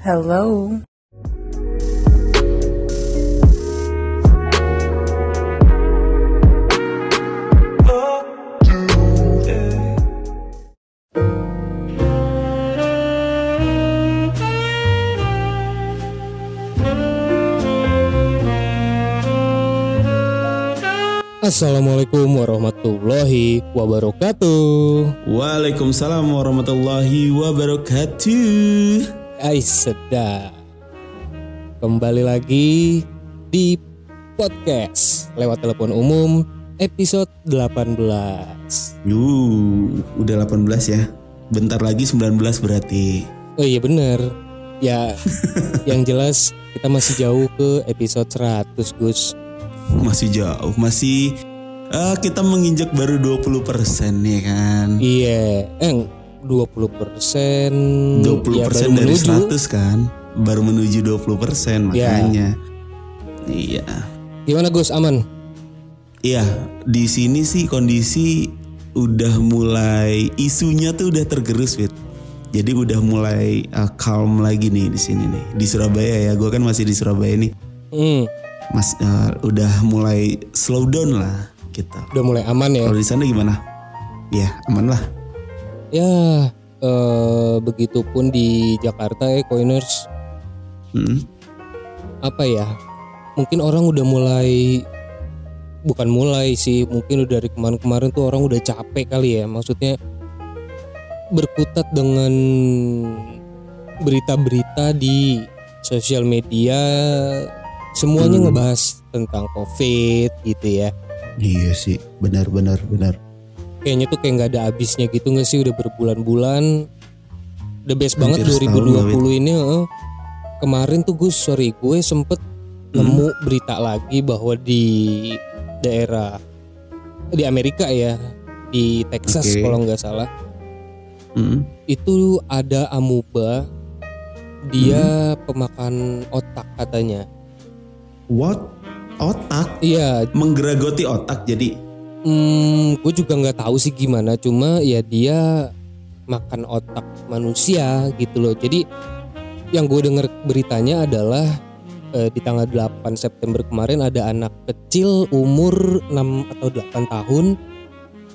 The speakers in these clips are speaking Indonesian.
Hello. Assalamualaikum warahmatullahi wabarakatuh. Waalaikumsalam warahmatullahi wabarakatuh. Ais sedap. Kembali lagi di podcast lewat telepon umum episode 18. Yuh, udah 18 ya. Bentar lagi 19 berarti. Oh iya bener. Ya, yang jelas kita masih jauh ke episode 100 Gus. Masih jauh, masih eh, kita menginjak baru 20% ya kan. Iya, eh 20 persen. 20% dari 100 kan. Baru menuju 20% Ya. makanya. Iya. Gimana Gus? Aman? Iya, di sini sih kondisi udah mulai isunya tuh udah tergerus, Fit. Jadi udah mulai uh, calm lagi nih di sini nih. Di Surabaya ya, gue kan masih di Surabaya nih. Hmm, Mas uh, udah mulai slow down lah kita. udah mulai aman ya. Kalau di sana gimana? Ya, aman lah. Ya, eh, begitupun di Jakarta ya, Coiners. Mm. Apa ya? Mungkin orang udah mulai, bukan mulai sih, mungkin udah dari kemarin-kemarin tuh orang udah capek kali ya. Maksudnya berkutat dengan berita-berita di sosial media, semuanya Hmm. ngebahas tentang COVID gitu ya. Iya sih, benar benar benar. Kayaknya tuh kayak nggak ada habisnya gitu nggak sih udah berbulan-bulan. The best banget Hampir setahun 2020 ini. heeh. Kemarin tuh gue sorry gue sempet Hmm. nemu berita lagi bahwa di daerah di Amerika ya di Texas Oke. kalau nggak salah Mm. itu ada amuba dia Hmm. pemakan otak katanya. What? Otak Iya, menggeragoti otak jadi Hmm, gue juga nggak tahu sih gimana. Cuma ya dia makan otak manusia gitu loh. Jadi yang gue dengar beritanya adalah eh, di tanggal 8 September kemarin ada anak kecil umur 6 atau 8 tahun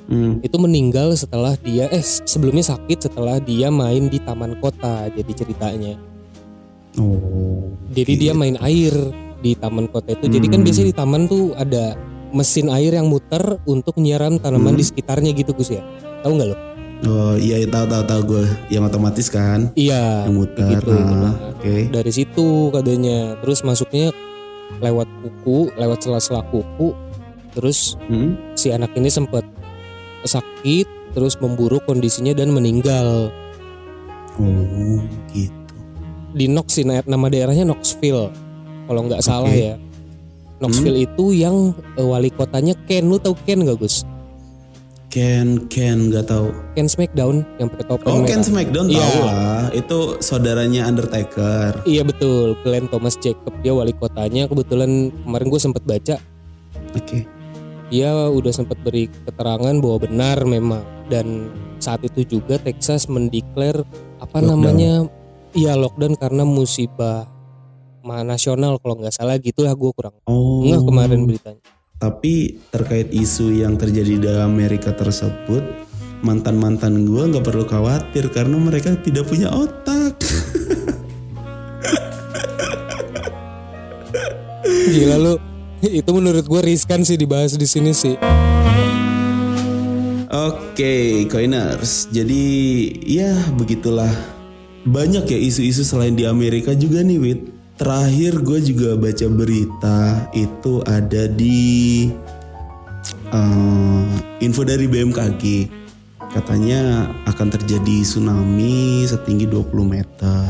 Mm. itu meninggal setelah dia eh sebelumnya sakit setelah dia main di taman kota jadi ceritanya. Oh. Jadi dia main air di taman kota itu. Jadi kan Hmm. biasanya di taman tuh ada mesin air yang muter untuk nyiram tanaman Hmm. di sekitarnya gitu Gus ya. Tahu nggak lo? Oh iya tahu tahu tahu gue yang otomatis kan Iya. yang muter. begitu. Ah, Oke. Dari situ katanya. Terus masuknya lewat kuku, lewat sela-sela kuku. Terus Mm. si anak ini sempat sakit, terus memburuk kondisinya dan meninggal. Oh gitu. Di Knox sih na- nama daerahnya Knoxville. Kalau nggak salah Oke. ya. Knoxville itu yang eh, wali kotanya Ken. Lu tahu Ken gak Gus? Ken Ken nggak tahu. Ken Smackdown yang pakai topeng Oh merah. Ken Smackdown Iya. tahu lah. Itu saudaranya Undertaker. Iya betul, Glenn Thomas Jacob dia wali kotanya. Kebetulan kemarin gue sempat baca Oke. dia udah sempat beri keterangan bahwa benar memang dan saat itu juga Texas mendeklar apa Lockdown. namanya iya lockdown karena musibah nasional kalau nggak salah gitulah gue kurang Oh. nggak kemarin beritanya Tapi terkait isu yang terjadi di Amerika tersebut, mantan mantan gue nggak perlu khawatir karena mereka tidak punya otak. gila lu itu menurut gue riskan sih dibahas di sini sih Oke, coiners. Jadi ya begitulah. Banyak ya isu-isu selain di Amerika juga nih, Wit. Terakhir gue juga baca berita itu ada di eh, info dari BMKG. Katanya akan terjadi tsunami setinggi 20 meter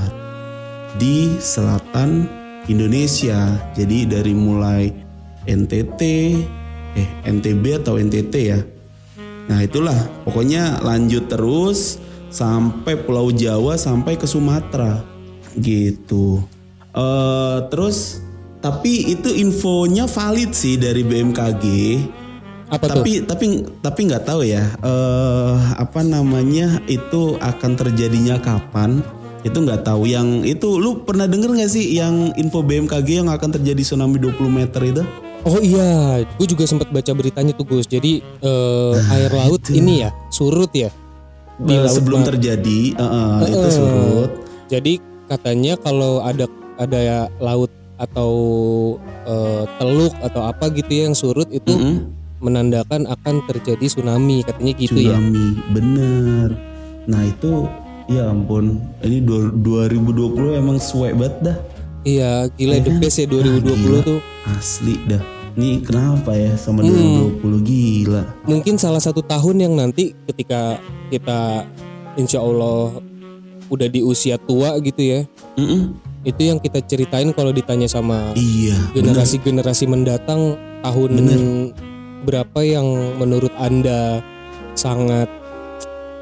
di selatan Indonesia. Jadi dari mulai NTT, eh NTB atau NTT ya. Nah itulah pokoknya lanjut terus sampai Pulau Jawa sampai ke Sumatera gitu. Eh terus tapi itu infonya valid sih dari BMKG. Apa tuh? tapi tapi tapi nggak tahu ya eh apa namanya itu akan terjadinya kapan Itu nggak tahu yang itu lu pernah denger nggak sih yang info BMKG yang akan terjadi tsunami 20 meter itu? Oh iya, gue juga sempat baca beritanya tuh Gus. Jadi eh, air laut ini ya surut ya. Di laut sebelum terjadi, eh, eh, itu surut. Jadi katanya kalau ada ada ya laut atau eh, teluk atau apa gitu ya yang surut itu Mm-mm. menandakan akan terjadi tsunami katanya gitu ya. Tsunami, bener. Nah itu, ya ampun, ini dua- 2020 emang suwe banget dah. Iya, gila the kan? best ya 2020 Ah, gila. tuh. Asli dah. Ini kenapa ya sama Hmm. 2020 gila. Mungkin salah satu tahun yang nanti ketika kita insya Allah udah di usia tua gitu ya. Mm-mm. Itu yang kita ceritain kalau ditanya sama Iya, generasi-generasi mendatang tahun berapa yang menurut Anda sangat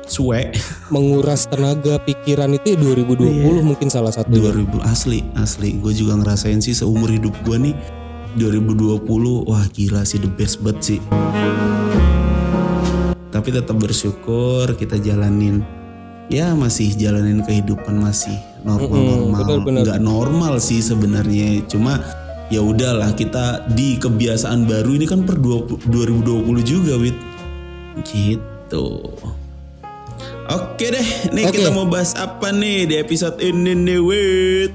suwe. menguras tenaga pikiran itu ya 2020 mungkin salah satunya. 2000 asli asli. Gue juga ngerasain sih seumur hidup gue nih 2020 wah gila sih the best banget sih. Tapi tetap bersyukur kita jalanin ya masih jalanin kehidupan masih normal normal benar-benar. nggak normal sih sebenarnya cuma ya udahlah kita di kebiasaan baru ini kan per 20 2020 juga wit gitu Oke deh, nih Oke. kita mau bahas apa nih di episode ini nih, Wit?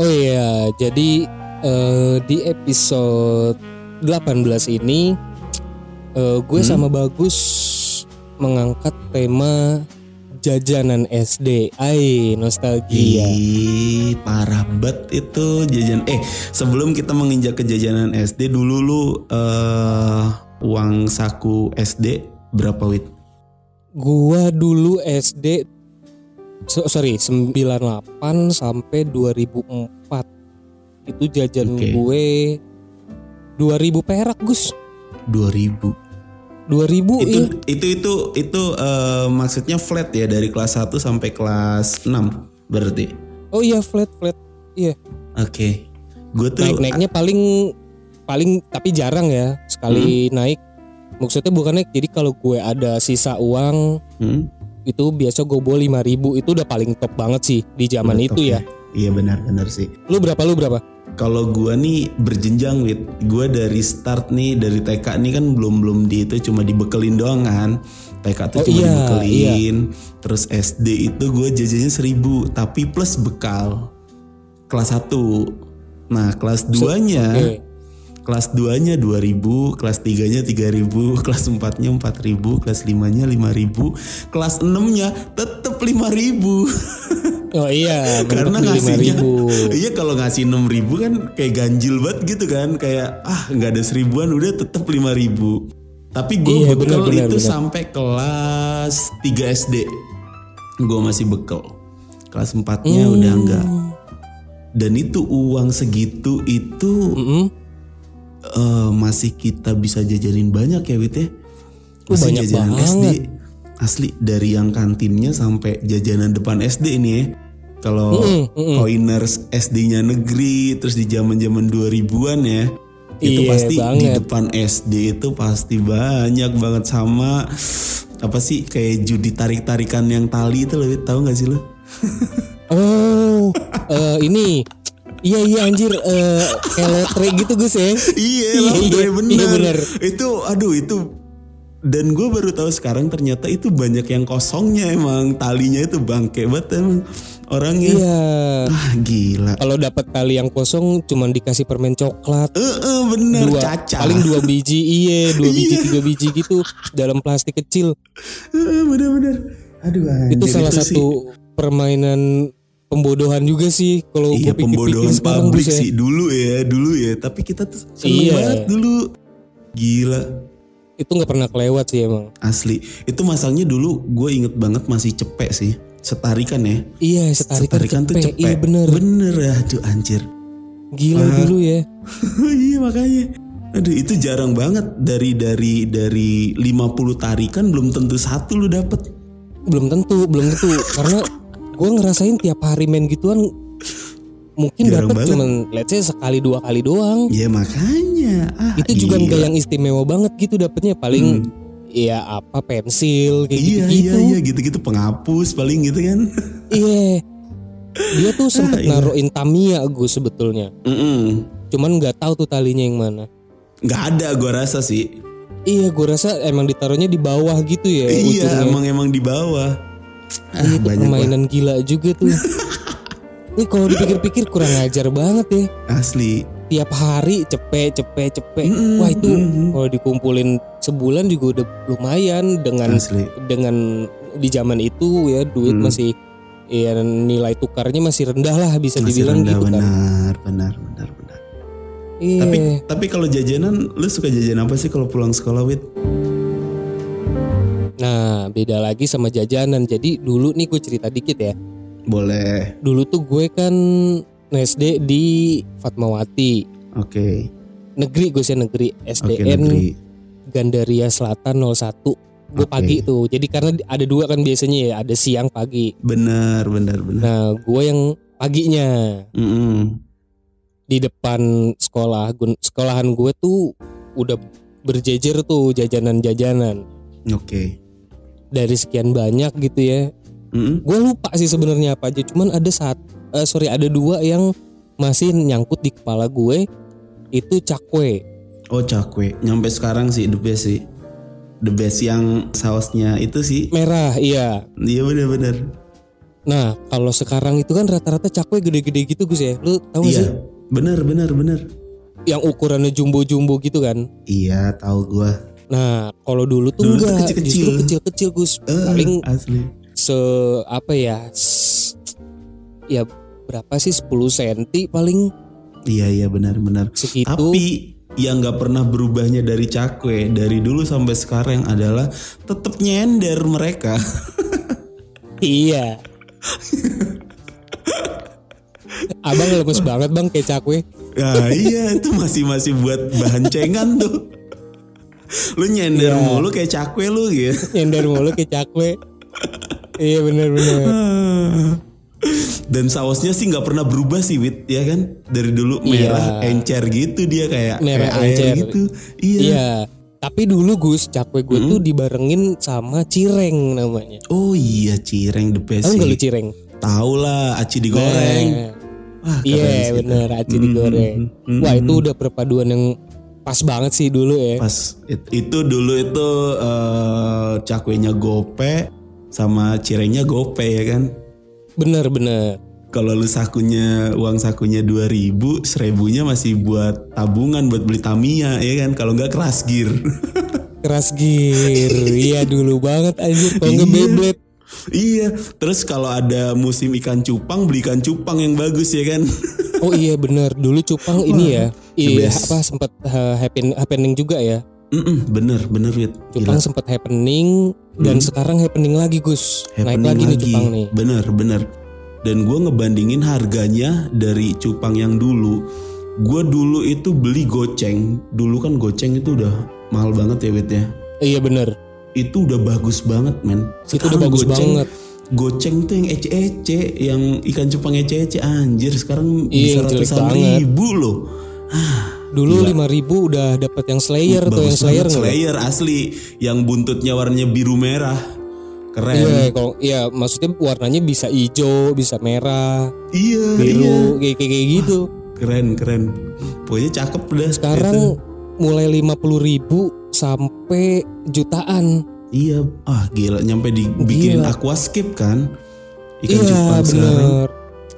Oh iya, jadi eh, di episode 18 ini eh, gue sama Bagus mengangkat tema jajanan SD. Ai, nostalgia. Ih, parah bet itu jajan. Eh, sebelum kita menginjak ke jajanan SD dulu lu eh uang saku SD berapa wit? Gua dulu SD so- sorry 98 sampai 2004 itu jajan Oke. gue 2000 perak Gus 2000. 2000 Itu iya. itu itu itu eh, maksudnya flat ya dari kelas 1 sampai kelas 6 berarti. oh iya flat flat iya Oke. Gue tuh naik naiknya paling paling tapi jarang ya sekali naik maksudnya bukan naik jadi kalau gue ada sisa uang Hmm, itu biasa gue bawa 5000 itu udah paling top banget sih di zaman udah itu top ya Iya benar-benar sih. lu berapa lu berapa Kalau gua nih berjenjang wit, gua dari start nih dari TK nih kan belum belum di itu cuma dibekelin doang kan. TK tuh Oh cuma iya, dibekelin, terus SD itu gua jajannya seribu tapi plus bekal. Kelas 1 Nah kelas 2 nya Oke. kelas 2 nya 2000, kelas 3 nya 3000, kelas 4 nya 4000, kelas 5 nya 5000, kelas 6 nya tetep 5000 oh iya karena ngasihnya 5000 iya kalau ngasih enam ribu kan kayak ganjil banget gitu kan. Kayak ah nggak ada seribuan udah tetep lima ribu. Tapi gue Iya, benar, itu benar. sampai kelas 3 SD gue masih bekel. Kelas empatnya Hmm. udah enggak dan itu uang segitu itu Mm-mm. eh, masih kita bisa jajanin banyak ya Wit ya. Oh, masih banyak jajanan banget. SD asli dari yang kantinnya sampai jajanan depan SD ini ya kalau Mm-mm, mm-mm. Coiners SD-nya negeri terus di zaman-zaman 2000-an ya itu Iya, pasti di banget. depan SD itu pasti banyak banget sama apa sih kayak judi tarik-tarikan yang tali itu loh tahu nggak sih lo Oh, eh, ini. Iya iya anjir eh kayak lotre gitu Gus ya. iya Iya, lotre iya, bener. iya, bener. itu aduh itu dan gue baru tahu sekarang ternyata itu banyak yang kosongnya emang talinya itu bangke banget emang orangnya. Iya. ah gila. Kalau dapat tali yang kosong cuman dikasih permen coklat. eh eh, bener. Dua, caca. paling dua biji iya dua biji tiga biji gitu dalam plastik kecil. Eh, bener-bener. Aduh itu anjir, salah sih. satu permainan pembodohan juga sih kalau Iya pembodohan publik ya. sih. Dulu ya dulu ya. Tapi kita tuh seneng Iya. banget dulu. Gila. Itu nggak pernah kelewat sih emang. Asli. Itu masangnya dulu gue inget banget masih cepek sih setarikan ya. Iya setarikan, setarikan tuh cepet. iya bener. Bener ya aduh anjir. Gila Ah. dulu ya. Iya makanya. Aduh itu jarang banget. Dari dari dari 50 tarikan belum tentu satu lu dapet. Belum tentu belum tentu. Karena gue ngerasain tiap hari main gituan mungkin Jarang dapet banget. cuman let's say sekali dua kali doang. Ya makanya. Ah, itu juga gila. nggak yang istimewa banget gitu dapetnya. Paling ya apa pensil kayak iya gitu iya iya gitu-gitu penghapus paling gitu kan iya dia tuh sempet iya. naruhin Tamiya gue sebetulnya. Mm-mm. Cuman nggak tahu tuh talinya yang mana. nggak ada gue rasa sih Iya, gue rasa emang ditaruhnya di bawah gitu ya. iya ujungnya. emang emang di bawah ah, Iya, itu lah. permainan gila juga tuh. Ini kalau dipikir-pikir kurang ajar banget ya. asli Tiap hari cepet cepet cepet. Wah itu mm-mm. kalau dikumpulin sebulan juga udah lumayan dengan asli dengan di zaman itu ya duit Hmm. masih ya nilai tukarnya masih rendah lah bisa masih dibilang rendah gitu kan. benar benar benar benar Iya. tapi tapi kalau jajanan lu suka jajan apa sih kalau pulang sekolah wit Nah beda lagi sama jajanan. Jadi dulu nih gue cerita dikit ya. boleh Dulu tuh gue kan SD di Fatmawati. oke Negeri gue sih negeri SDN negeri Gandaria Selatan 01. Gue Oke. pagi tuh. Jadi karena ada dua kan biasanya ya, ada siang pagi. benar benar benar Nah, gue yang paginya Mm-mm. di depan sekolah. Sekolahan gue tuh udah berjejer tuh jajanan-jajanan oke dari sekian banyak gitu ya. Mm-mm. Gue lupa sih sebenarnya apa aja. Cuman ada saat eh, sorry ada dua yang masih nyangkut di kepala gue itu cakwe. Oh cakwe nyampe sekarang sih the best sih the best yang sausnya itu sih Merah, iya. iya benar benar Nah, kalau sekarang itu kan rata-rata cakwe gede-gede gitu Gus ya. Lu tahu iya sih? benar benar benar Yang ukurannya jumbo-jumbo gitu kan. iya tahu gua Nah, kalau dulu tuh Dulu enggak, kecil-kecil. justru kecil-kecil Gus. Eh, Paling asli se apa ya? s- ya berapa sih 10 cm paling iya iya benar benar segitu. Tapi yang nggak pernah berubahnya dari cakwe dari dulu sampai sekarang adalah tetap nyender mereka. Iya. Abang lemes banget bang kayak cakwe. Nah iya itu masih masih buat bahan cengan tuh. Lu nyender Iya. mulu kayak cakwe lu gitu. Nyender mulu kayak cakwe. iya bener-bener. Dan sausnya sih nggak pernah berubah sih Wit ya kan dari dulu merah Iya. encer gitu dia kayak Merah kayak air encer. gitu. Iya. Iya. Tapi dulu Gus, cakwe gue tuh dibarengin sama cireng namanya. Oh iya cireng the best Tahu nggak lu sih. cireng? Tahu lah aci digoreng. Nah, Iya sih. bener, aci Mm, digoreng. mm, mm, Wah itu udah perpaduan yang pas banget sih dulu ya. Pas it- itu dulu itu eh, cakwenya gope sama cirengnya gope ya kan. Bener-bener. Kalau lu sakunya uang sakunya 2000, seribunya masih buat tabungan buat beli Tamiya ya kan. Kalau nggak keras gear. Keras gear. Iya dulu banget anjir. Kalau nggak Iya. Iya, terus kalau ada musim ikan cupang beli ikan cupang yang bagus ya kan. Oh iya bener. Dulu cupang ini ya. Iya apa sempat uh, happen- happening juga ya. Mm-mm, bener bener Wit. Cupang Gila. sempat happening dan sekarang happening lagi Gus. Naik Happening lagi, nih cupang nih. Bener bener. Dan gue ngebandingin harganya dari cupang yang dulu. Gue dulu itu beli goceng. Dulu kan goceng itu udah mahal banget ya Wit ya. Iya bener. Itu udah bagus banget men. Itu udah bagus banget. Goceng tuh yang ece-ece, yang ikan cupang ece-ece anjir sekarang Iya, bisa ratusan ribu loh. Dulu lima ribu udah dapat yang Slayer tuh yang Bagus Slayer banget? Slayer asli yang buntutnya warnanya biru merah. Keren. Iya, kalau iya maksudnya warnanya bisa hijau, bisa merah, Iya, iya. biru, kayak kayak kayak gitu. Keren, keren. Pokoknya cakep dah. Sekarang itu. mulai lima puluh ribu sampai jutaan. Iya, ah gila nyampe dibikinin Gila. aquascape kan. Ikan iya cupang sekarang.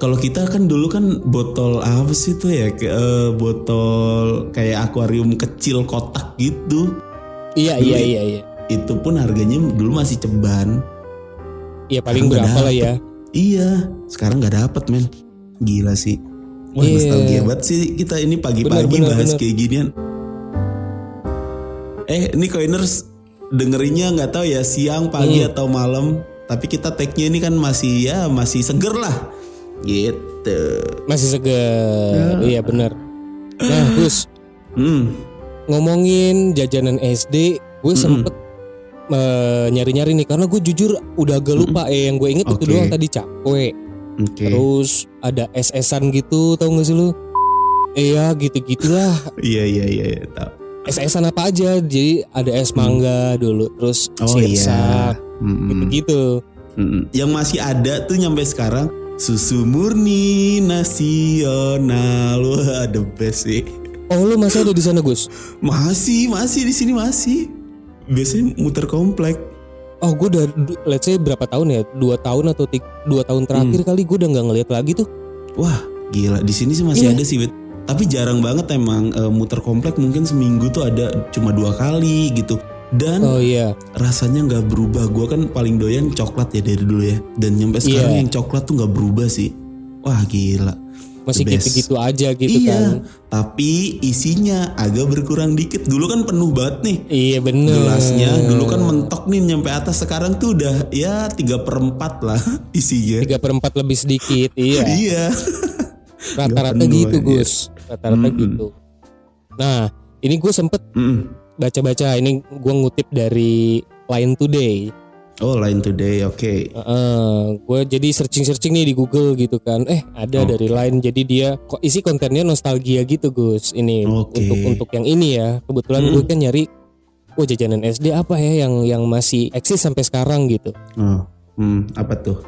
Kalau kita kan dulu kan botol apa sih itu ya? Kayak, eh, botol kayak akuarium kecil kotak gitu. Iya iya iya iya. Itu pun harganya dulu masih ceban. Iya paling Sekarang berapa lah ya? Iya, sekarang nggak dapet men. Gila sih. Wah Iya. nostalgia banget sih kita ini pagi-pagi bahas bener. kayak ginian. Eh, ini coiners dengerinnya nggak tahu ya siang, pagi Hmm. atau malam. Tapi kita tag-nya ini kan masih ya masih seger lah. Gitu. Masih segar. Iya bener. Nah Gus Hmm. ngomongin jajanan SD, gue sempet eh, nyari-nyari nih karena gue jujur udah agak lupa ya yang gue inget itu Oke. doang tadi cakwe. Oke. Terus ada SS-an gitu tau gak sih lu? Iya gitu-gitulah Iya iya iya iya, tahu. SS-an apa aja Jadi ada es mangga dulu Terus Oh sirsak iya. Mm-mm. Gitu-gitu Mm-mm. Yang masih ada tuh nyampe sekarang Susu murni nasional. Wah, the best sih. Oh lu masih ada di sana Gus? Masih, masih di sini masih. Biasanya muter komplek. Oh gue udah let's say berapa tahun ya? Dua tahun atau tiga, dua tahun terakhir kali gue udah nggak ngeliat lagi tuh. Wah, gila. Di sini sih masih Iya. ada sih. Tapi jarang banget emang eh, muter komplek mungkin seminggu tuh ada cuma dua kali gitu. Dan Oh iya. rasanya nggak berubah. Gua kan paling doyan coklat ya dari dulu ya. Dan nyampe sekarang Iya. yang coklat tuh nggak berubah sih. Wah, gila. Masih gitu-gitu aja gitu iya, kan. tapi isinya agak berkurang dikit. Dulu kan penuh banget nih Iya bener. gelasnya. Dulu kan mentok nih nyampe atas. Sekarang tuh udah ya 3 per 4 lah isinya. Tiga per empat lebih sedikit. Iya. Iya. Rata-rata gitu aja. Gus. Rata-rata gitu. Nah ini gue sempet Mm. Baca-baca. Ini gue ngutip dari Line Today. Oh, Line Today, oke. gue jadi searching-searching nih di Google gitu kan. Eh ada Oke. dari Line. Jadi dia kok isi kontennya nostalgia gitu Gus. Ini Oke. untuk untuk yang ini ya. Kebetulan Hmm. gue kan nyari. Oh jajanan SD apa ya yang yang masih eksis sampai sekarang gitu. Oh, hmm, apa tuh?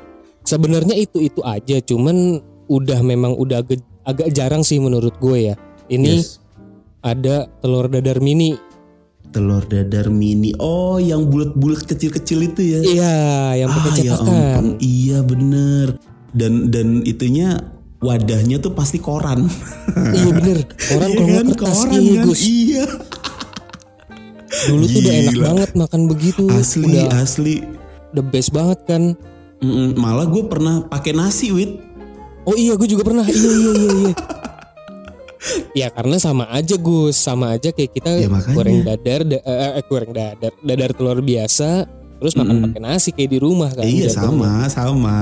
Sebenarnya itu itu aja. Cuman udah memang udah agak, agak jarang sih menurut gue ya. Ini Yes. ada telur dadar mini. Telur dadar mini. Oh, yang bulat-bulat kecil-kecil itu ya. Iya, yang pakai ah, ya ampun. Iya bener. Dan dan itunya wadahnya tuh pasti koran. iya bener. Orang Iya kalau kan? kertas koran iya, kan? Gus. Iya. Dulu tuh udah enak banget makan begitu. Asli, Udah asli. the best banget kan. Mm-mm, Malah gue pernah pakai nasi, wit. Oh iya, gue juga pernah. Iya iya iya iya. ya karena sama aja Gus, sama aja kayak kita Ya, makanya. goreng dadar, da- eh, eh, goreng dadar, dadar telur biasa, terus makan pakai nasi kayak di rumah kan. iya sama, sama.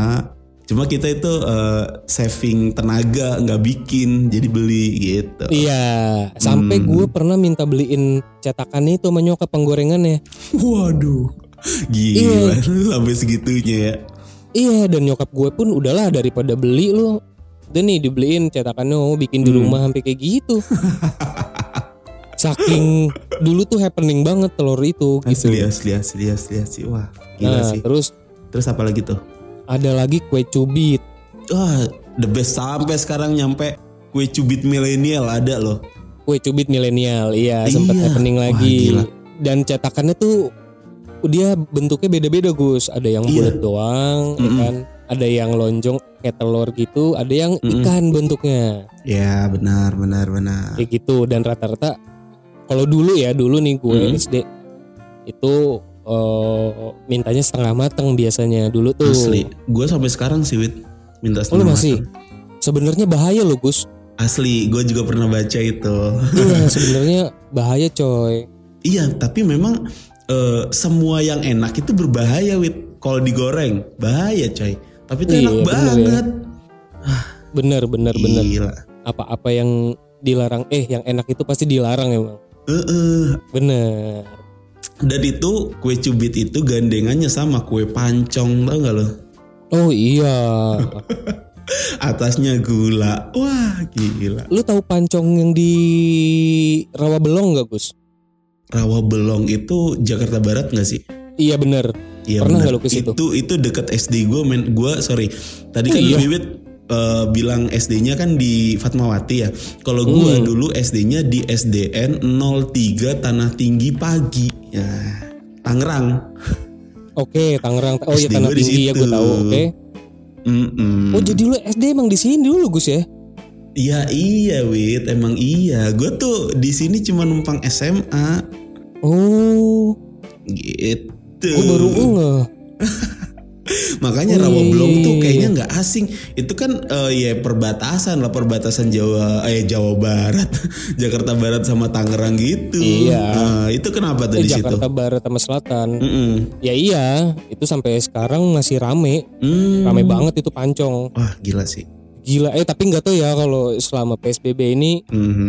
Cuma kita itu eh, saving tenaga, nggak bikin, jadi beli gitu. Iya, sampai Hmm. gue pernah minta beliin cetakan itu sama nyokap penggorengannya. Waduh, gila, sampai segitunya ya. Iya, dan nyokap gue pun udahlah daripada beli lu. Udah nih dibeliin cetakannya mau bikin di Hmm. rumah sampai kayak gitu. Saking dulu tuh happening banget telur itu gitu. Asli, asli, asli, asli, asli. Wah, gila Nah, sih. terus Terus apa lagi tuh? ada lagi kue cubit. Wah, the best sampai sekarang nyampe kue cubit milenial ada loh. Kue cubit milenial, iya sempat Iya. happening Wah, lagi. gila. Dan cetakannya tuh dia bentuknya beda-beda Gus. Ada yang Iya. bulat doang, ya Mm-mm. kan? Ada yang lonjong kayak telur gitu, ada yang ikan bentuknya. Ya, benar, benar, benar. kayak gitu dan rata-rata kalau dulu ya dulu nih gue Hmm. SD itu eh, mintanya setengah mateng biasanya dulu tuh Asli. Gue sampai sekarang sih, Wit. Minta Oh, lu setengah masih? matang. sebenarnya bahaya loh Gus Asli, gue juga pernah baca itu. iya sebenarnya bahaya coy iya, tapi memang eh, semua yang enak itu berbahaya, Wit. Kalau digoreng, bahaya, coy. Tapi itu Iya, enak bener ya. banget. bener bener bener Gila. apa-apa yang dilarang eh yang enak itu pasti dilarang emang Heeh. bener Dan itu kue cubit itu gandengannya sama kue pancong, tau gak lo? oh iya Atasnya gula. Wah, gila. lu tahu pancong yang di rawa belong nggak Gus Rawa Belong itu Jakarta Barat gak sih? iya bener Iya Pernah lu ke situ? Itu itu dekat SD gue men. Gue sorry. Tadi Oh, kan iya? Bibit eh, bilang SD-nya kan di Fatmawati ya. Kalau gue Hmm. dulu SD-nya di SDN 03 Tanah Tinggi Pagi. Ya, Tangerang. oke Tangerang oh iya tanah tinggi ya gue tahu oke Mm-mm. Oh jadi lu SD emang di sini dulu Gus ya? Iya iya Wit, emang iya. Gue tuh di sini cuma numpang SMA Oh, gitu. Gue baru ngeh. Makanya Oh, Rawa iya, tuh kayaknya nggak asing. Itu kan eh, ya perbatasan lah perbatasan Jawa eh Jawa Barat, Jakarta Barat sama Tangerang gitu. Iya. Nah, itu kenapa tuh Eh, di situ? Jakarta Barat sama Selatan. Mm-mm. Ya iya, itu sampai sekarang masih rame, Hmm. rame banget itu pancong. Wah gila sih. Gila. Eh tapi nggak tahu ya kalau selama PSBB ini, Mhm.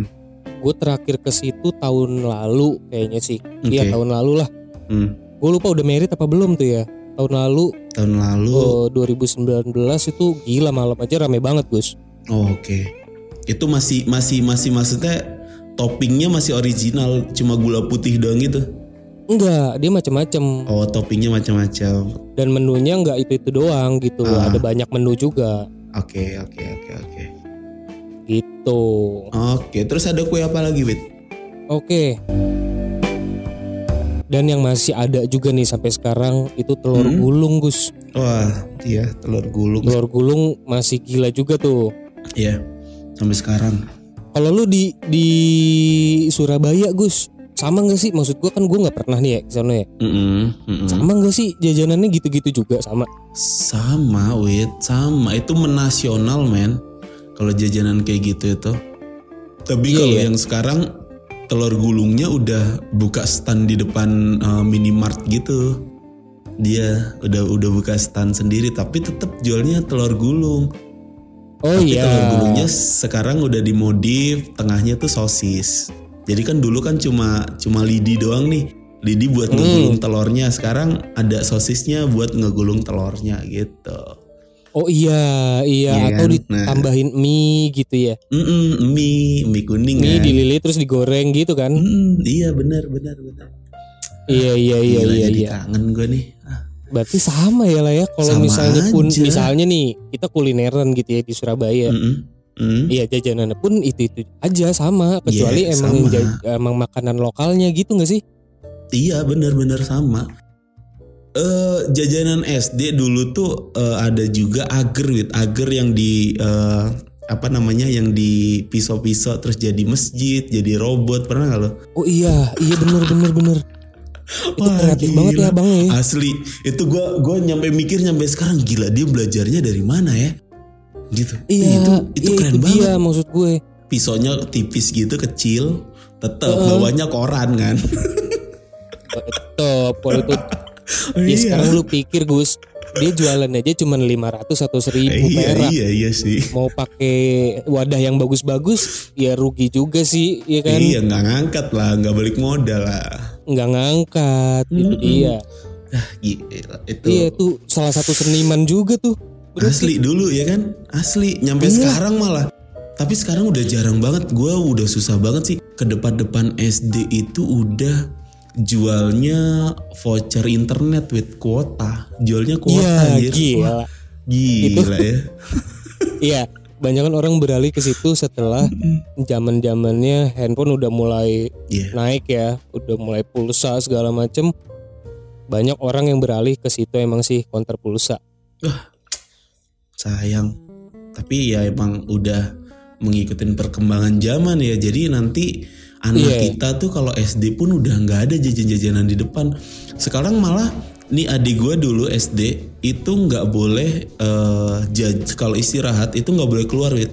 gue terakhir ke situ tahun lalu kayaknya sih. Iya Oke. tahun lalu lah. Hmm. Gue lupa udah merit apa belum tuh ya. Tahun lalu Tahun lalu. oh, 2019 itu gila malam aja rame banget Gus. Oh, Oke. Itu masih masih masih maksudnya toppingnya masih original, cuma gula putih doang gitu. Enggak, dia macam-macam Oh toppingnya macam-macam. dan menunya nggak itu itu doang gitu. Ah. Ada banyak menu juga. Oke, oke, oke, oke. gitu. Oke, terus ada kue apa lagi, Wit? Oke. Dan yang masih ada juga nih sampai sekarang itu telur Hmm. gulung Gus. Wah, iya, telur gulung. Telur gulung masih gila juga tuh. Iya. Sampai sekarang. Kalau lu di di Surabaya Gus, sama nggak sih? Maksud gua kan gua nggak pernah nih ya ke sana ya. Mm-mm, mm-mm. Sama nggak sih jajanannya gitu-gitu juga sama? Sama, Wit, sama. Itu menasional, men. Kalau jajanan kayak gitu itu. Tapi Iya, kalau iya. yang sekarang telur gulungnya udah buka stand di depan uh, minimart gitu. Dia udah udah buka stand sendiri, tapi tetap jualnya telur gulung. Oh Tapi iya. telur gulungnya sekarang udah dimodif, tengahnya tuh sosis. Jadi kan dulu kan cuma cuma lidi doang nih. Lidi buat Hmm. ngegulung telurnya. Sekarang ada sosisnya buat ngegulung telurnya gitu. Oh iya, iya Iya atau kan? ditambahin mie gitu ya. Mm-mm, mie, mie kuning Mie kan. dililit terus digoreng gitu kan. Mm, iya benar benar benar. Iya iya iya Gila, iya jadi iya. kangen gue nih. Ah, Berarti sama ya lah ya kalau misalnya pun aja. misalnya nih kita kulineran gitu ya di Surabaya. mm-mm, mm. Iya jajanannya pun itu itu aja sama kecuali Iya, emang sama. ja- emang makanan lokalnya gitu nggak sih? Iya benar-benar sama. Eh jajanan SD dulu tuh eh, ada juga agar wit agar yang di eh, apa namanya yang di pisau-pisau terus jadi masjid jadi robot pernah nggak lo? Oh iya iya bener bener bener. Itu Wah, kreatif banget gila. ya bang ya. Asli itu gue gua nyampe mikir nyampe sekarang gila dia belajarnya dari mana ya? Gitu. Iya itu itu iya, keren itu banget. dia maksud gue. Pisaunya tipis gitu kecil tetap Heeh. bawahnya koran kan. Kalau itu ya Iya. sekarang lu pikir Gus dia jualan aja cuma 500 atau 1000 iya perak. iya iya sih. Mau pakai wadah yang bagus-bagus ya rugi juga sih ya kan. Iya nggak ngangkat lah, nggak balik modal lah. Nggak ngangkat itu dia. Ah, gila, itu Iya itu salah satu seniman juga tuh. asli dulu ya kan, asli. Nyampe Iya. sekarang malah. Tapi sekarang udah jarang banget. Gua udah susah banget sih. Ke depan-depan SD itu udah jualnya voucher internet with kuota. Jualnya kuota anjir. gila. Wah, Gila ya. Iya, banyak kan orang beralih ke situ setelah zaman zamannya handphone udah mulai Iya. naik ya, udah mulai pulsa segala macem. Banyak orang yang beralih ke situ emang sih counter pulsa. Sayang. Tapi ya emang udah mengikuti perkembangan zaman ya. Jadi nanti anak Iya. kita tuh kalau SD pun udah nggak ada jajan-jajanan di depan. Sekarang malah nih adik gue dulu SD itu nggak boleh eh, jaj kalau istirahat itu nggak boleh keluar Wit.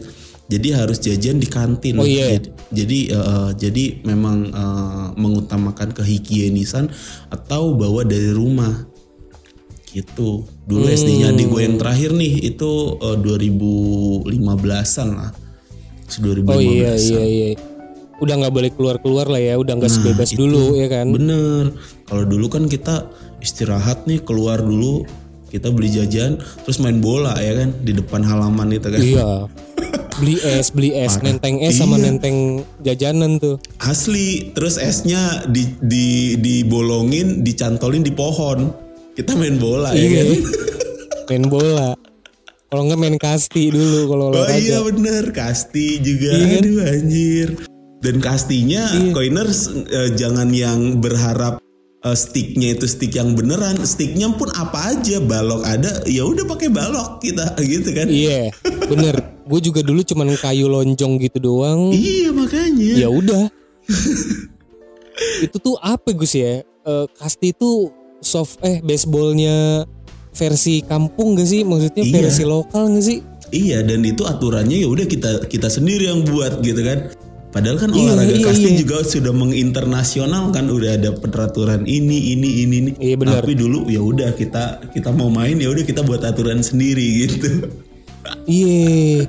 Jadi harus jajan di kantin. Oh, iya. Jadi jadi, eh, jadi memang eh, mengutamakan kehigienisan atau bawa dari rumah gitu. Dulu Hmm. SD-nya adik gue yang terakhir nih itu eh, 2015-an lah. 2015 Oh iya iya iya. Udah nggak boleh keluar-keluar lah ya, udah nggak sebebas itu. dulu ya kan. Bener. Kalau dulu kan kita istirahat nih keluar dulu kita beli jajan terus main bola ya kan di depan halaman itu kan. Iya. Beli es, beli es, nenteng es sama Iya. nenteng jajanan tuh. Asli. Terus esnya di di dibolongin, dicantolin di pohon. Kita main bola ya Iya. kan. main bola. Kalau nggak main kasti dulu kalau Oh iya bener Kasti juga Iya kan? Aduh anjir Dan kastinya Iya. Coiners eh, Jangan yang berharap eh, Sticknya itu stick yang beneran Sticknya pun apa aja Balok ada ya udah pakai balok kita gitu kan Iya, bener. Gue juga dulu cuman kayu lonjong gitu doang. Iya makanya Ya udah. itu tuh apa Gus ya? Eh, kasti itu soft eh baseballnya versi kampung gak sih? Maksudnya Iya. versi lokal gak sih? Iya dan itu aturannya ya udah kita kita sendiri yang buat gitu kan Padahal kan Iya, olahraga iya, kasti iya. juga sudah menginternasional kan udah ada peraturan ini ini ini ini. Iya, benar. Tapi dulu ya udah kita kita mau main ya udah kita buat aturan sendiri gitu. Iya.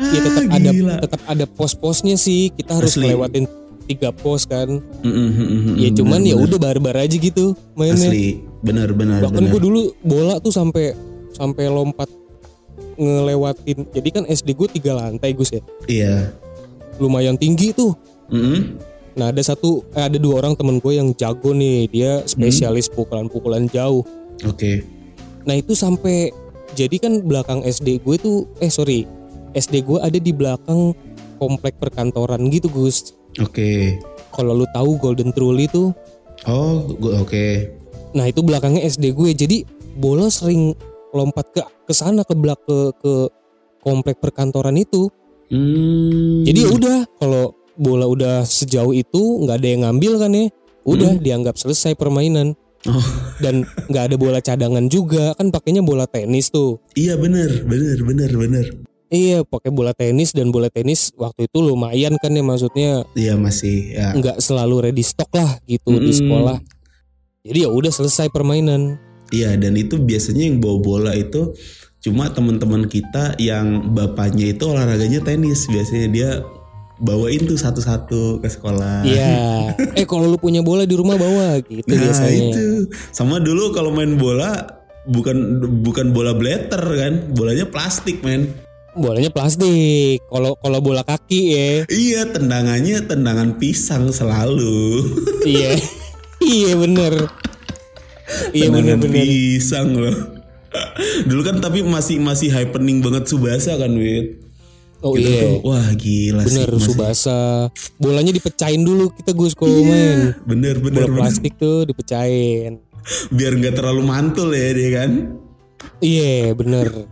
Ya tetap Ah, ada gila. tetap ada pos-posnya sih. Kita harus Asli. ngelewatin tiga pos kan. Mm, mm, mm, mm, Ya mm, cuman ya udah barbar aja gitu mainnya. asli benar benar Bahkan gue dulu bola tuh sampai sampai lompat ngelewatin. Jadi kan SD gue tiga lantai Gus ya. Iya. Lumayan tinggi tuh. Mm, Nah ada satu, eh, ada dua orang temen gue yang jago nih, dia spesialis pukulan-pukulan jauh. Oke. Nah itu sampai jadi kan belakang SD gue tuh eh sorry SD gue ada di belakang komplek perkantoran gitu Gus Oke. kalau lu tahu Golden Truly tuh Oh, oke. nah itu belakangnya SD gue jadi bola sering lompat ke ke sana ke belak ke ke komplek perkantoran itu Hmm. jadi udah kalau bola udah sejauh itu nggak ada yang ngambil kan ya udah dianggap selesai permainan Oh, dan nggak ada bola cadangan juga kan pakainya bola tenis tuh iya bener, bener, bener, bener. iya pakai bola tenis dan bola tenis waktu itu lumayan kan ya maksudnya Iya masih ya. nggak selalu ready stock lah gitu di Mm-mm. sekolah jadi ya udah selesai permainan Iya dan itu biasanya yang bawa bola itu cuma teman-teman kita yang bapaknya itu olahraganya tenis. Biasanya dia bawain tuh satu-satu ke sekolah. iya. Eh kalau lu punya bola di rumah bawa gitu Nah biasanya. itu. Sama dulu kalau main bola bukan bukan bola blatter kan, bolanya plastik men. bolanya plastik. Kalau kalau bola kaki ya. Iya tendangannya tendangan pisang selalu. iya. Iya bener. Iya tendangan bener bener. pisang loh. Dulu kan tapi masih masih happening banget Subasa kan Wit. oh Kita iya tuh, wah gila sih. bener subasa bolanya dipecahin dulu kita gus kalau Iya, main bener bener, bola bener. plastik tuh dipecahin biar nggak terlalu mantul ya dia kan. iya bener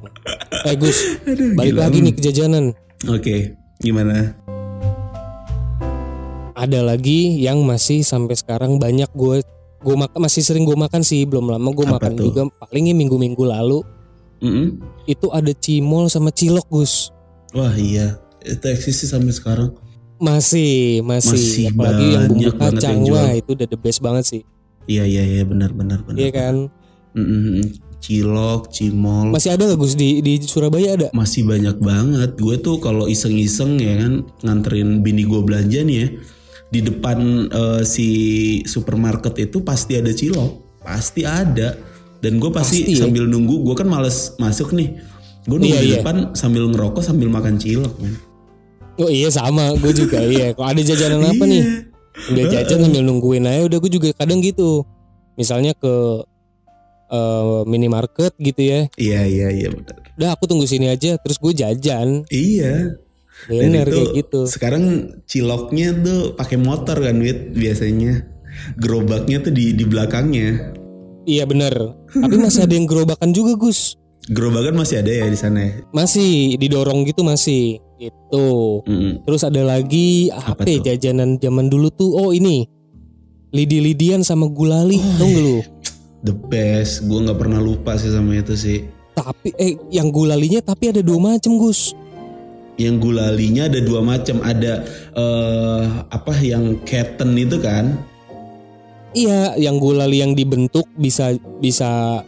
eh gus Aduh, balik gila. lagi nih ke jajanan Oke, gimana? ada lagi yang masih sampai sekarang banyak gue gue makan masih sering gue makan sih belum lama gue makan tuh? juga. Palingnya minggu-minggu lalu. Mm-mm. itu ada cimol sama cilok gus. Wah iya, itu eksis sih sampai sekarang. masih masih, Masih apalagi yang bumbu banyak banget kacang. yang wah itu udah the best banget sih. Iya iya iya. Benar benar benar. iya kan? Mm-mm. Cilok, cimol, masih ada nggak gus? Di di Surabaya ada? Masih banyak banget. Gue tuh kalau iseng-iseng ya kan nganterin bini gue belanja nih ya di depan eh, si supermarket itu pasti ada cilok, pasti ada. Dan gue pasti, Pasti ya? sambil nunggu, gue kan males masuk nih. Gue nunggu Iya, di iya. depan sambil ngerokok sambil makan cilok, men. oh iya sama gue juga iya kalau ada jajanan apa Iya. nih sambil jajan sambil nungguin aja udah gue juga kadang gitu misalnya ke eh, minimarket gitu ya Iya iya iya benar. udah aku tunggu sini aja terus gue jajan Iya. Dan bener itu kayak gitu Sekarang ciloknya tuh pakai motor kan, Wit, biasanya. Gerobaknya tuh di di belakangnya. iya bener tapi masih ada yang gerobakan juga Gus Gerobakan masih ada ya di sana. ya? masih didorong gitu masih itu Mm-mm. terus ada lagi Apa apa, ya tuh? jajanan zaman dulu tuh oh ini lidi-lidian sama gulali Oh, tau gak lu The best. Gue nggak pernah lupa sih sama itu sih. tapi eh yang gulalinya tapi ada dua macam Gus Yang gulalinya ada dua macam. Ada eh apa yang keten itu kan? Iya, yang gulali yang dibentuk bisa bisa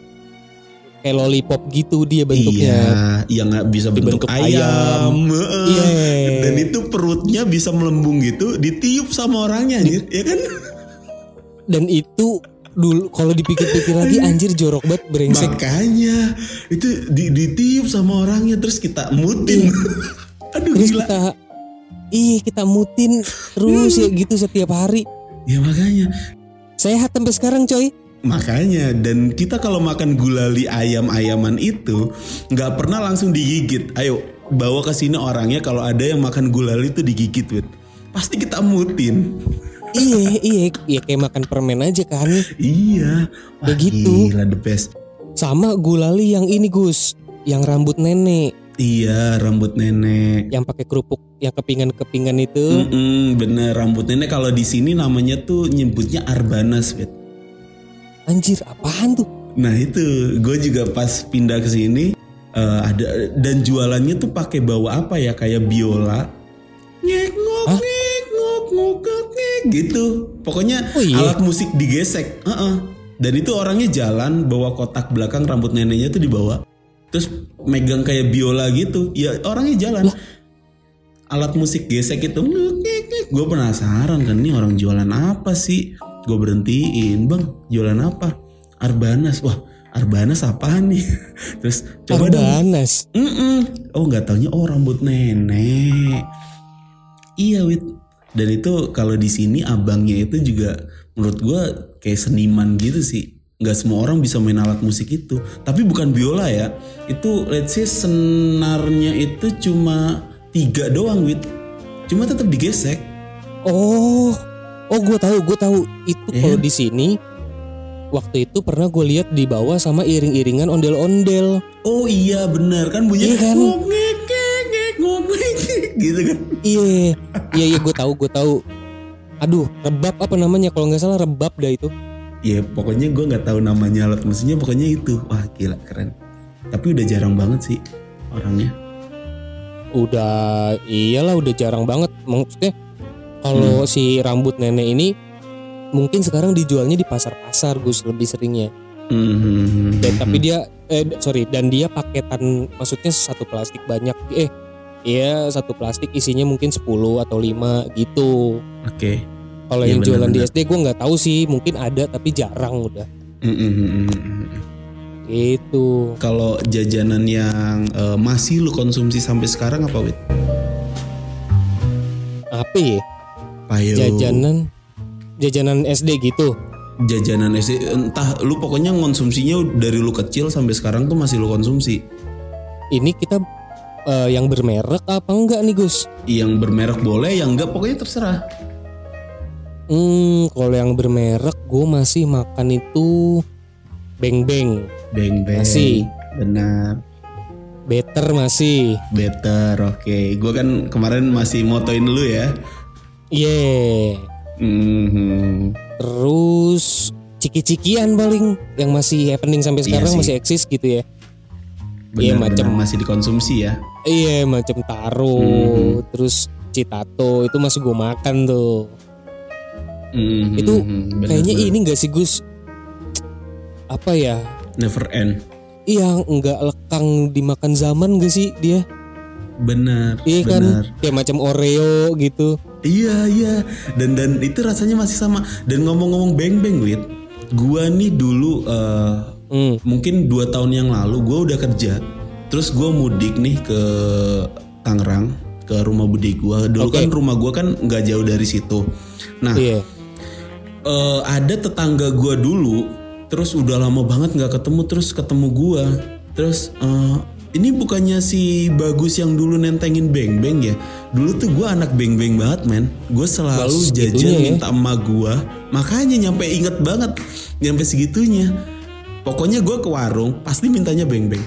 kayak lollipop gitu dia bentuknya. Iya, yang nggak bisa bentuk Dibentuk ayam. Heeh. Iya. Dan itu perutnya bisa melembung gitu, ditiup sama orangnya, anjir, ya kan? Dan itu dulu kalau dipikir-pikir lagi anjir jorok banget brengsek. Makanya itu di, ditiup sama orangnya terus kita mutin. Aduh Terus gila. kita Ih kita mutin terus ya gitu setiap hari. Ya makanya, Sehat sampai sekarang coy. makanya dan kita kalau makan gulali ayam-ayaman itu nggak pernah langsung digigit. Ayo bawa ke sini orangnya kalau ada yang makan gulali itu digigit, Wit. Pasti kita mutin. iya iya iya kayak makan permen aja kan. Iya. Wah, Kayak gitu. Gila the best. Sama gulali yang ini Gus, yang rambut nenek, Iya, rambut nenek. yang pakai kerupuk, yang kepingan-kepingan itu. Mm-mm, bener rambut nenek kalau di sini namanya tuh nyebutnya arbanas, Wit. Anjir, apaan tuh? Nah itu gue juga pas pindah ke sini eh, ada dan jualannya tuh pakai bawa apa ya kayak biola, ngek ngok Hah? ngek ngok ngok ngek gitu. Pokoknya Oh, iya? alat musik digesek. Heeh. Dan itu orangnya jalan bawa kotak belakang rambut neneknya tuh dibawa, terus megang kayak biola gitu. Ya orangnya jalan. Alat musik gesek itu gue penasaran kan ini orang jualan apa sih? Gue berhentiin bang jualan apa? Arbanas. Wah Arbanas apaan nih? Terus coba dong. Arbanas. Mm-mm. oh nggak taunya oh rambut nenek. Iya wit. Dan itu kalau di sini abangnya itu juga menurut gue kayak seniman gitu sih nggak semua orang bisa main alat musik itu tapi bukan biola ya itu let's say senarnya itu cuma tiga doang wit cuma tetap digesek Oh, oh gue tahu, gue tahu itu Iya. kalau di sini waktu itu pernah gue lihat di bawah sama iring-iringan ondel-ondel. oh iya benar kan bunyinya Iya kan? gitu kan Iya, iya iya gue tahu, gue tahu. Aduh, rebab apa namanya? Kalau nggak salah rebab dah itu. Ya pokoknya gue nggak tahu namanya alat musiknya pokoknya itu wah gila keren tapi udah jarang banget sih orangnya Udah, iyalah udah jarang banget. Maksudnya Hmm. kalau si rambut nenek ini mungkin sekarang dijualnya di pasar-pasar Gus lebih seringnya. Hmm, Dan tapi dia eh sorry dan dia paketan maksudnya satu plastik banyak eh Iya satu plastik isinya mungkin 10 atau 5 gitu. oke Kalau Iya, yang jualan di benar-benar. SD gue nggak tahu sih, mungkin ada tapi jarang udah. Hmm, hmm, hmm, hmm. Gitu. Kalau jajanan yang eh, masih lu konsumsi sampai sekarang apa wit? Apa ya? Payo. Jajanan jajanan SD gitu. Jajanan SD entah lu pokoknya konsumsinya dari lu kecil sampai sekarang tuh masih lu konsumsi. Ini kita eh, yang bermerek apa enggak nih Gus? Yang bermerek boleh, yang enggak pokoknya terserah. Hmm, kalau yang bermerek gue masih makan itu beng beng, Beng beng. Masih. Benar. better masih. Better, oke. Gue kan kemarin masih motoin lu ya. Yeah. Mhm. Terus ciki-cikian paling yang masih happening sampai Iya sekarang sih. masih eksis gitu ya. Iya, macam- masih dikonsumsi ya. Iya macam taro, Mhm. terus citato itu masih gue makan tuh. Mhm, Itu benar, Kayaknya ini gak sih Gus? Apa ya? never end. Iya nggak lekang dimakan zaman gak sih dia? Benar. Iya kan? benar. Kayak macam Oreo gitu. Iya iya dan dan itu rasanya masih sama dan ngomong-ngomong beng beng wit gua nih dulu eh, Hmm. mungkin dua tahun yang lalu gua udah kerja terus gua mudik nih ke Tangerang ke rumah bude gua dulu Oke. kan rumah gua kan nggak jauh dari situ nah Iya. Eh, ada tetangga gua dulu terus udah lama banget nggak ketemu terus ketemu gua. Terus eh, ini bukannya si bagus yang dulu nentengin beng beng ya? Dulu tuh gua anak beng beng banget men. Gue selalu Mas, jajan ya? minta emak gua makanya nyampe inget banget nyampe segitunya. Pokoknya gua ke warung pasti mintanya beng beng.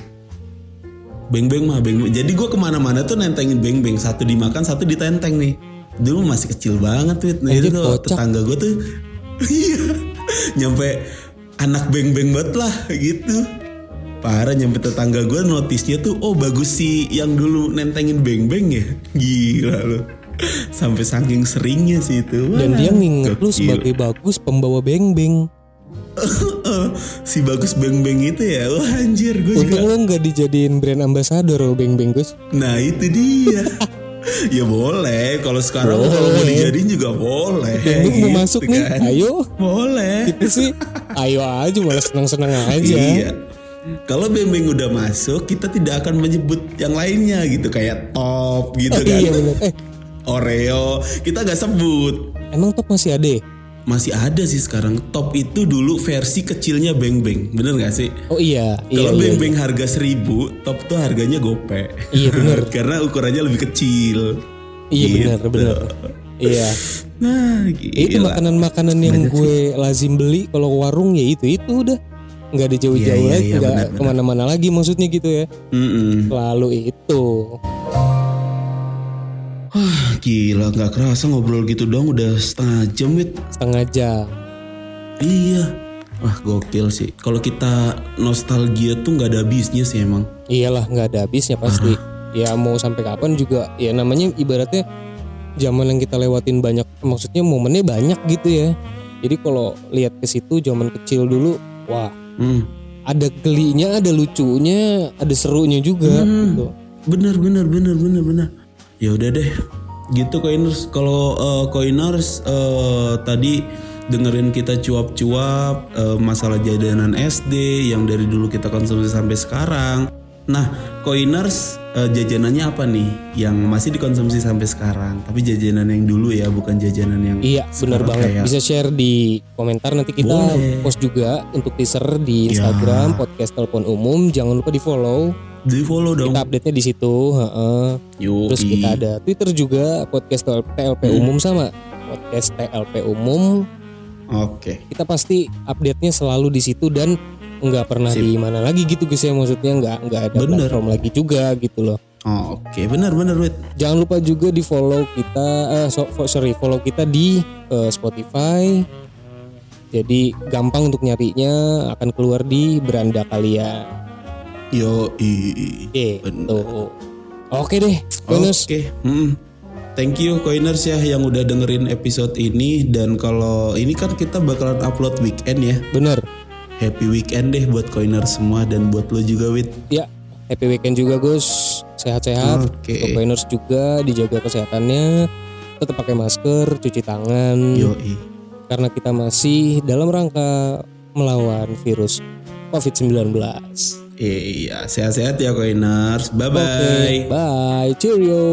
Beng beng mah beng beng. Jadi gua ke mana-mana tuh nentengin beng beng. Satu dimakan satu ditenteng nih. Dulu masih kecil banget tuh nah, itu tuh tetangga gue tuh iya. Nyampe anak beng beng banget lah gitu. Parah nyampe tetangga gue notisnya tuh oh bagus sih yang dulu nentengin beng beng ya? Gila loh sampai saking seringnya sih itu. Dan Wah, dia nginget lu sebagai bagus pembawa beng-beng. si bagus beng beng itu ya? Wah anjir gue juga Untung lu nggak dijadiin brand ambassador lo beng-beng Gus. nah itu dia ya boleh kalau sekarang kalau mau dijadiin juga boleh mau gitu masuk nih, kan. ayo. boleh Gitu sih. Ayo aja malah seneng-seneng aja. Iya. Kalau beng-beng udah masuk, kita tidak akan menyebut yang lainnya gitu kayak top gitu kan. Iya bener. Eh Oreo, kita nggak sebut. emang top masih ada? Masih ada sih sekarang. Top itu dulu versi kecilnya beng-beng. Bener gak sih? Oh iya. Iya, Kalau iya, beng-beng harga seribu, top tuh harganya gope. Iya, bener. Karena ukurannya lebih kecil. Iya Gitu. benar benar. Iya. Nah, Ya itu gila. makanan-makanan yang gue lazim beli kalau warung ya itu itu udah nggak ada jauh-jauh Iya, iya, lagi, iya, nggak ke mana-mana lagi maksudnya gitu ya. Mm-mm. Lalu itu. Wah, gila nggak kerasa ngobrol gitu dong udah setengah jam Wit. setengah jam. Iya. Wah gokil sih. Kalau kita nostalgia tuh nggak ada habisnya sih emang. Iyalah nggak ada habisnya pasti. Ya mau sampai kapan juga ya namanya ibaratnya zaman yang kita lewatin banyak maksudnya momennya banyak gitu ya. Jadi kalau lihat ke situ zaman kecil dulu wah Hmm. ada gelinya, ada lucunya, ada serunya juga gitu. Bener bener bener bener bener. Ya udah deh. Gitu Coiners. Kalau eh, Coiners eh, tadi dengerin kita cuap-cuap eh, masalah jajanan SD yang dari dulu kita konsumsi sampai sekarang. Nah, Coiners eh, jajanannya apa nih yang masih dikonsumsi sampai sekarang? Tapi jajanan yang dulu ya, bukan jajanan yang Iya, benar banget. kayak- Bisa share di komentar nanti kita Boleh. post juga untuk teaser di Ya. Instagram podcast telepon umum. Jangan lupa di follow. Di follow dong. Kita update-nya di situ. heeh. Terus kita ada Twitter juga podcast TLP Hmm. umum sama podcast TLP umum. Oke. Kita pasti update-nya selalu di situ dan nggak pernah Sip. di mana lagi gitu guys ya maksudnya nggak nggak ada Bener. platform lagi juga gitu loh. Oh, Oke, benar benar wait. Jangan lupa juga di follow kita, eh, so- fo- sorry follow kita di eh, Spotify. Jadi gampang untuk nyarinya akan keluar di beranda kalian. Yo, Gitu. Oke deh, bonus. Oke, hmm. thank you Coiners ya yang udah dengerin episode ini dan kalau ini kan kita bakalan upload weekend ya. Bener. Happy weekend deh buat Coiners semua dan buat lo juga Wit. Ya, happy weekend juga Gus. Sehat-sehat. Oke. Untuk Coiners juga dijaga kesehatannya. Tetap pakai masker, cuci tangan. Yoi. Karena kita masih dalam rangka melawan virus COVID-19. Iya, sehat-sehat ya Coiners. Bye bye. Oke, bye. Cheerio.